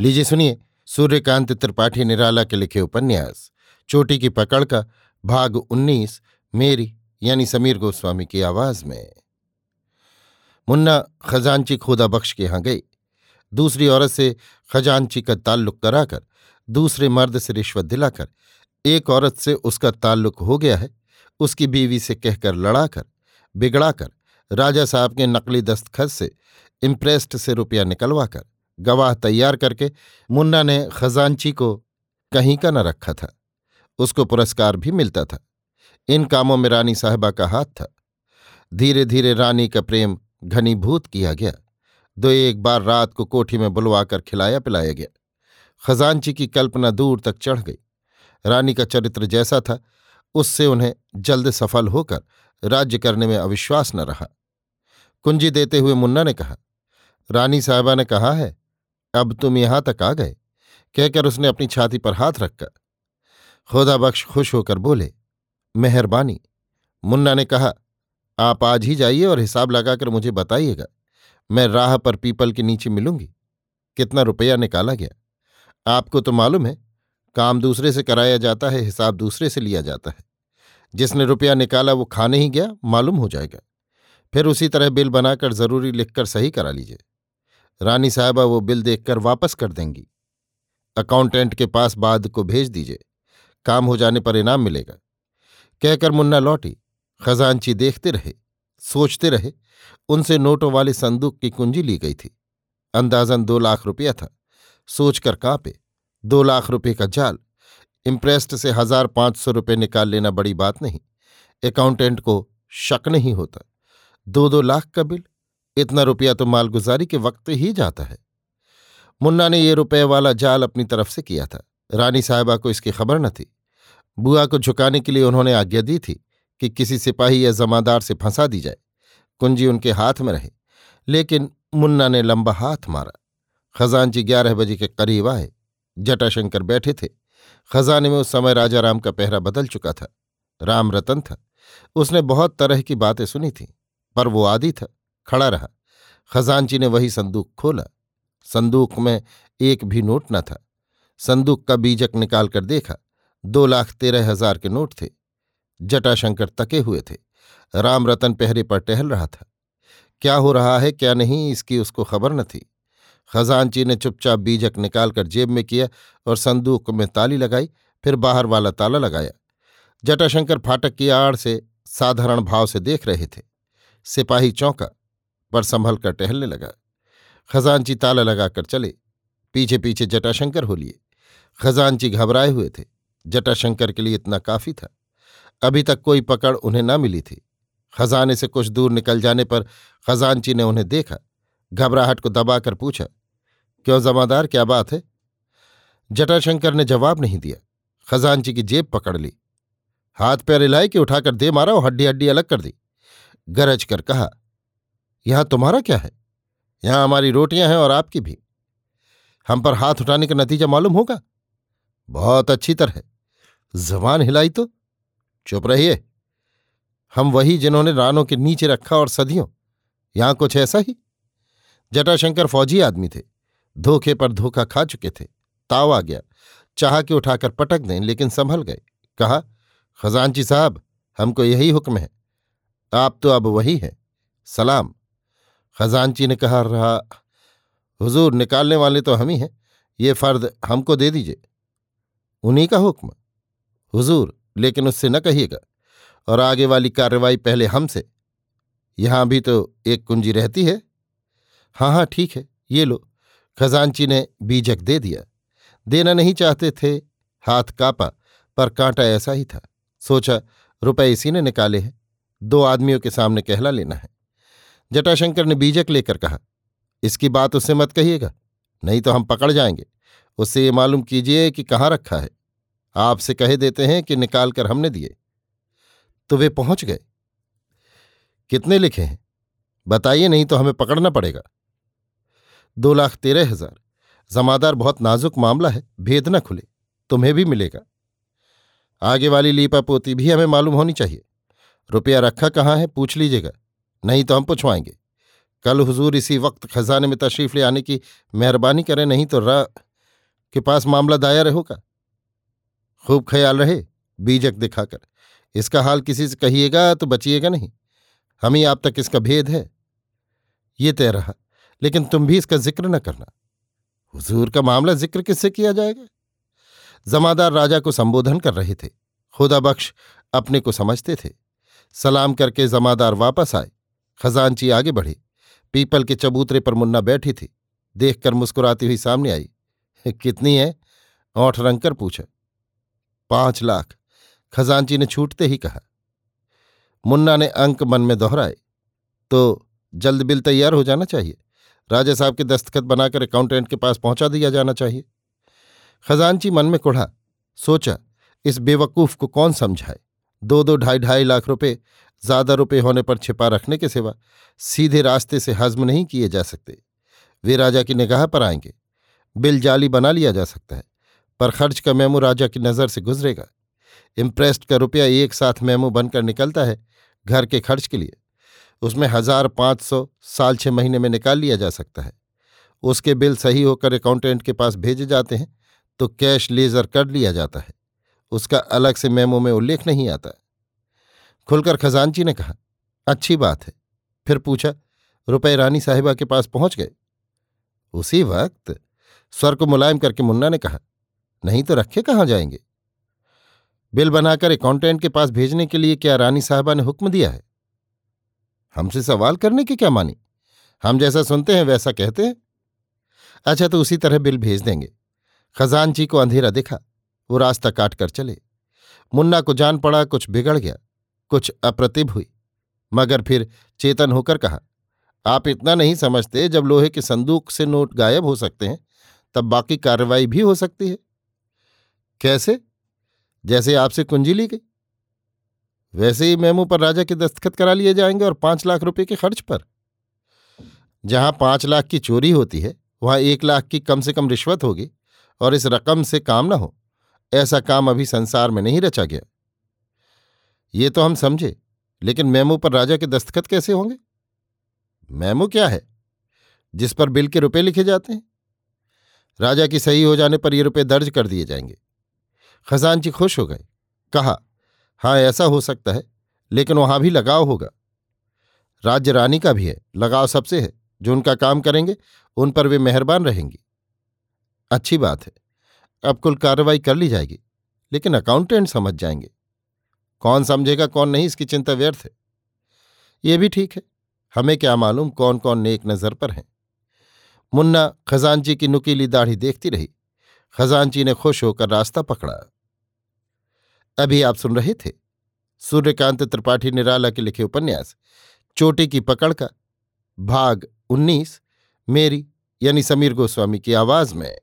लीजिए सुनिए, सूर्यकांत त्रिपाठी निराला के लिखे उपन्यास, चोटी की पकड़ का भाग उन्नीस, मेरी, यानी समीर गोस्वामी की आवाज़ में। मुन्ना खजांची खुदा बख्श के यहाँ गई। दूसरी औरत से खजांची का ताल्लुक कराकर, दूसरे मर्द से रिश्वत दिलाकर, एक औरत से उसका ताल्लुक हो गया है, उसकी बीवी से कहकर लड़ाकर, बिगड़ाकर, राजा साहब के नकली दस्तखत से इम्प्रेस्ड से रुपया निकलवाकर। गवाह तैयार करके मुन्ना ने खजांची को कहीं का न रखा था। उसको पुरस्कार भी मिलता था। इन कामों में रानी साहबा का हाथ था। धीरे धीरे रानी का प्रेम घनीभूत किया गया। दो एक बार रात को कोठी में बुलवाकर खिलाया पिलाया गया। खजांची की कल्पना दूर तक चढ़ गई। रानी का चरित्र जैसा था, उससे उन्हें जल्द सफल होकर राज्य करने में अविश्वास न रहा। कुंजी देते हुए मुन्ना ने कहा, रानी साहबा ने कहा है अब तुम यहाँ तक आ गए, कहकर उसने अपनी छाती पर हाथ रखकर खुदा बख्श खुश होकर बोले, मेहरबानी। मुन्ना ने कहा, आप आज ही जाइए और हिसाब लगाकर मुझे बताइएगा, मैं राह पर पीपल के नीचे मिलूँगी। कितना रुपया निकाला गया? आपको तो मालूम है, काम दूसरे से कराया जाता है, हिसाब दूसरे से लिया जाता है। जिसने रुपया निकाला वो खाने ही गया, मालूम हो जाएगा। फिर उसी तरह बिल बनाकर ज़रूरी लिखकर सही करा लीजिए। रानी साहबा वो बिल देखकर वापस कर देंगी। अकाउंटेंट के पास बाद को भेज दीजिए, काम हो जाने पर इनाम मिलेगा। कहकर मुन्ना लौटी, खजांची देखते रहे, सोचते रहे, उनसे नोटों वाले संदूक की कुंजी ली गई थी। अंदाजन दो लाख रुपया था। सोचकर कांपे, दो लाख रुपये का जाल, इम्प्रेस्ड से हज़ार पाँच सौ रुपये निकाल लेना बड़ी बात नहीं, अकाउंटेंट को शक नहीं होता। दो दो लाख का बिल इतना रुपया तो मालगुजारी के वक्त ही जाता है। मुन्ना ने ये रुपये वाला जाल अपनी तरफ़ से किया था। रानी साहबा को इसकी खबर न थी। बुआ को झुकाने के लिए उन्होंने आज्ञा दी थी कि किसी सिपाही या जमादार से फंसा दी जाए। कुंजी उनके हाथ में रहे, लेकिन मुन्ना ने लंबा हाथ मारा। खजानजी ग्यारह बजे के करीब आए। जटाशंकर बैठे थे। खजाने में उस समय राजा राम का पहरा बदल चुका था। राम रतन था। उसने बहुत तरह की बातें सुनी थीं, पर वो आदि था, खड़ा रहा। खजानची ने वही संदूक खोला। संदूक में एक भी नोट न था। संदूक का बीजक निकालकर देखा, दो लाख तेरह हज़ार के नोट थे। जटाशंकर तके हुए थे। राम रतन पहरे पर टहल रहा था। क्या हो रहा है, क्या नहीं, इसकी उसको खबर न थी। खजानची ने चुपचाप बीजक निकालकर जेब में किया और संदूक में ताली लगाई, फिर बाहर वाला ताला लगाया। जटाशंकर फाटक की आड़ से साधारण भाव से देख रहे थे। सिपाही चौंका। पर संभल कर टहलने लगा। खजानची ताला लगाकर चले। पीछे पीछे जटाशंकर हो लिए। खजानची घबराए हुए थे। जटाशंकर के लिए इतना काफ़ी था। अभी तक कोई पकड़ उन्हें न मिली थी। खजाने से कुछ दूर निकल जाने पर खजानची ने उन्हें देखा। घबराहट को दबाकर पूछा, क्यों जमादार, क्या बात है? जटाशंकर ने जवाब नहीं दिया। खजानची की जेब पकड़ ली। हाथ पैर हिलाए कि उठाकर दे मारा और हड्डी हड्डी अलग कर दी। गरज कर कहा यहाँ तुम्हारा क्या है? यहाँ हमारी रोटियाँ हैं और आपकी भी। हम पर हाथ उठाने का नतीजा मालूम होगा। बहुत अच्छी तरह। जबान हिलाई तो। चुप रहिए। हम वही जिन्होंने रानों के नीचे रखा और सदियों। यहाँ कुछ ऐसा ही। जटाशंकर फौजी आदमी थे। धोखे पर धोखा खा चुके थे। ताव आ गया। चाह के उठाकर पटक दें, लेकिन संभल गए। कहा खजानची साहब, हमको यही हुक्म है। आप तो अब वही हैं। सलाम। खजानची ने कहा, रहा, हुजूर, निकालने वाले तो हम ही हैं। ये फर्द हमको दे दीजिए। उन्हीं का हुक्म। हुजूर, लेकिन उससे न कहिएगा। और आगे वाली कार्रवाई पहले हमसे। यहाँ भी तो एक कुंजी रहती है। हाँ हाँ ठीक है, ये लो। खजानची ने बीजक दे दिया। देना नहीं चाहते थे, हाथ कापा, पर कांटा ऐसा ही था। सोचा, रुपए इसी ने निकाले हैं। दो आदमियों के सामने कहला लेना है। जटाशंकर ने बीजक लेकर कहा, इसकी बात उससे मत कहिएगा, नहीं तो हम पकड़ जाएँगे। उससे ये मालूम कीजिए कि कहाँ रखा है। आपसे कहे देते हैं कि निकाल कर हमने दिए। तो वे पहुँच गए। कितने लिखे हैं? बताइए, नहीं तो हमें पकड़ना पड़ेगा। दो लाख तेरह हज़ार। जमादार बहुत नाजुक मामला है, भेद न खुले। तुम्हें भी मिलेगा। आगे वाली लीपा पोती भी हमें मालूम होनी चाहिए। रुपया रखा कहाँ है, पूछ लीजिएगा। नहीं तो हम पूछवाएँगे। कल हुजूर इसी वक्त खजाने में तशरीफ़ ले आने की मेहरबानी करें, नहीं तो र के पास मामला दायर होगा। खूब ख्याल रहे, बीजक दिखाकर। इसका हाल किसी से कहिएगा तो बचिएगा नहीं। हम ही आप तक इसका भेद है। ये तय रहा, लेकिन तुम भी इसका ज़िक्र न करना। हुजूर का मामला ज़िक्र किससे किया जाएगा? जमादार राजा को संबोधन कर रहे थे। खुदा बख्श अपने को समझते थे। सलाम करके जमादार वापस आए। खजानची आगे बढ़ी। पीपल के चबूतरे पर मुन्ना बैठी थी। देखकर मुस्कुराती हुई सामने आई। कितनी है? औठ रंग कर पूछा। पाँच लाख। खजानची ने छूटते ही कहा। मुन्ना ने अंक मन में दोहराए। तो जल्द बिल तैयार हो जाना चाहिए। राजा साहब के दस्तखत बनाकर अकाउंटेंट के पास पहुँचा दिया जाना चाहिए। खजानची मन में कुढ़ा। सोचा, इस बेवकूफ़ को कौन समझाए? दो दो ढाई ढाई लाख रुपए ज़्यादा रुपए होने पर छिपा रखने के सिवा सीधे रास्ते से हजम नहीं किए जा सकते। वे राजा की निगाह पर आएँगे। बिल जाली बना लिया जा सकता है, पर खर्च का मेमो राजा की नज़र से गुजरेगा। इम्प्रेस्ड का रुपया एक साथ मेमो बनकर निकलता है घर के खर्च के लिए। उसमें हज़ार पाँच सौ साल छः महीने में निकाल लिया जा सकता है। उसके बिल सही होकर अकाउंटेंट के पास भेजे जाते हैं तो कैश लेजर कर लिया जाता है। उसका अलग से मेमो में उल्लेख नहीं आता। खुलकर खजानची ने कहा, अच्छी बात है। फिर पूछा, रुपए रानी साहिबा के पास पहुँच गए? उसी वक्त स्वर को मुलायम करके मुन्ना ने कहा, नहीं तो रखे कहाँ जाएँगे? बिल बनाकर अकाउंटेंट के पास भेजने के लिए क्या रानी साहबा ने हुक्म दिया है? हमसे सवाल करने की क्या मानी? हम जैसा सुनते हैं, वैसा कहते हैं। अच्छा तो उसी तरह बिल भेज देंगे। खजानची को अंधेरा दिखा, वो रास्ता काट कर चले। मुन्ना को जान पड़ा, कुछ बिगड़ गया। कुछ अप्रतिभ हुई। मगर फिर चेतन होकर कहा, आप इतना नहीं समझते जब लोहे के संदूक से नोट गायब हो सकते हैं, तब बाकी कार्रवाई भी हो सकती है। कैसे? जैसे आपसे कुंजी ली गई। वैसे ही मेमू पर राजा के दस्तखत करा लिए जाएँगे और पाँच लाख रुपए के खर्च पर। जहाँ पाँच लाख की चोरी होती है, वहाँ एक लाख की कम से कम रिश्वत होगी और इस रकम से काम ना हो। ऐसा काम अभी संसार में नहीं रचा गया। ये तो हम समझे, लेकिन मेमू पर राजा के दस्तखत कैसे होंगे? मेमू क्या है? जिस पर बिल के रुपए लिखे जाते हैं? राजा की सही हो जाने पर ये रुपए दर्ज कर दिए जाएँगे। खजानची खुश हो गए, कहा हाँ ऐसा हो सकता है, लेकिन वहाँ भी लगाव होगा। राज्य रानी का भी है, लगाव सबसे है, जो उनका काम करेंगे, उन पर वे मेहरबान रहेंगी। अच्छी बात है, अब कुल कार्रवाई कर ली जाएगी, लेकिन अकाउंटेंट समझ जाएँगे। कौन समझेगा, कौन नहीं, इसकी चिंता व्यर्थ है। ये भी ठीक है। हमें क्या मालूम कौन कौन नेक नज़र पर हैं। मुन्ना खजानची की नुकीली दाढ़ी देखती रही। खजानची ने खुश होकर रास्ता पकड़ा। अभी आप सुन रहे थे सूर्यकांत त्रिपाठी निराला के लिखे उपन्यास, चोटी की पकड़ का, भाग उन्नीस, मेरी यानी समीर गोस्वामी की आवाज़ में।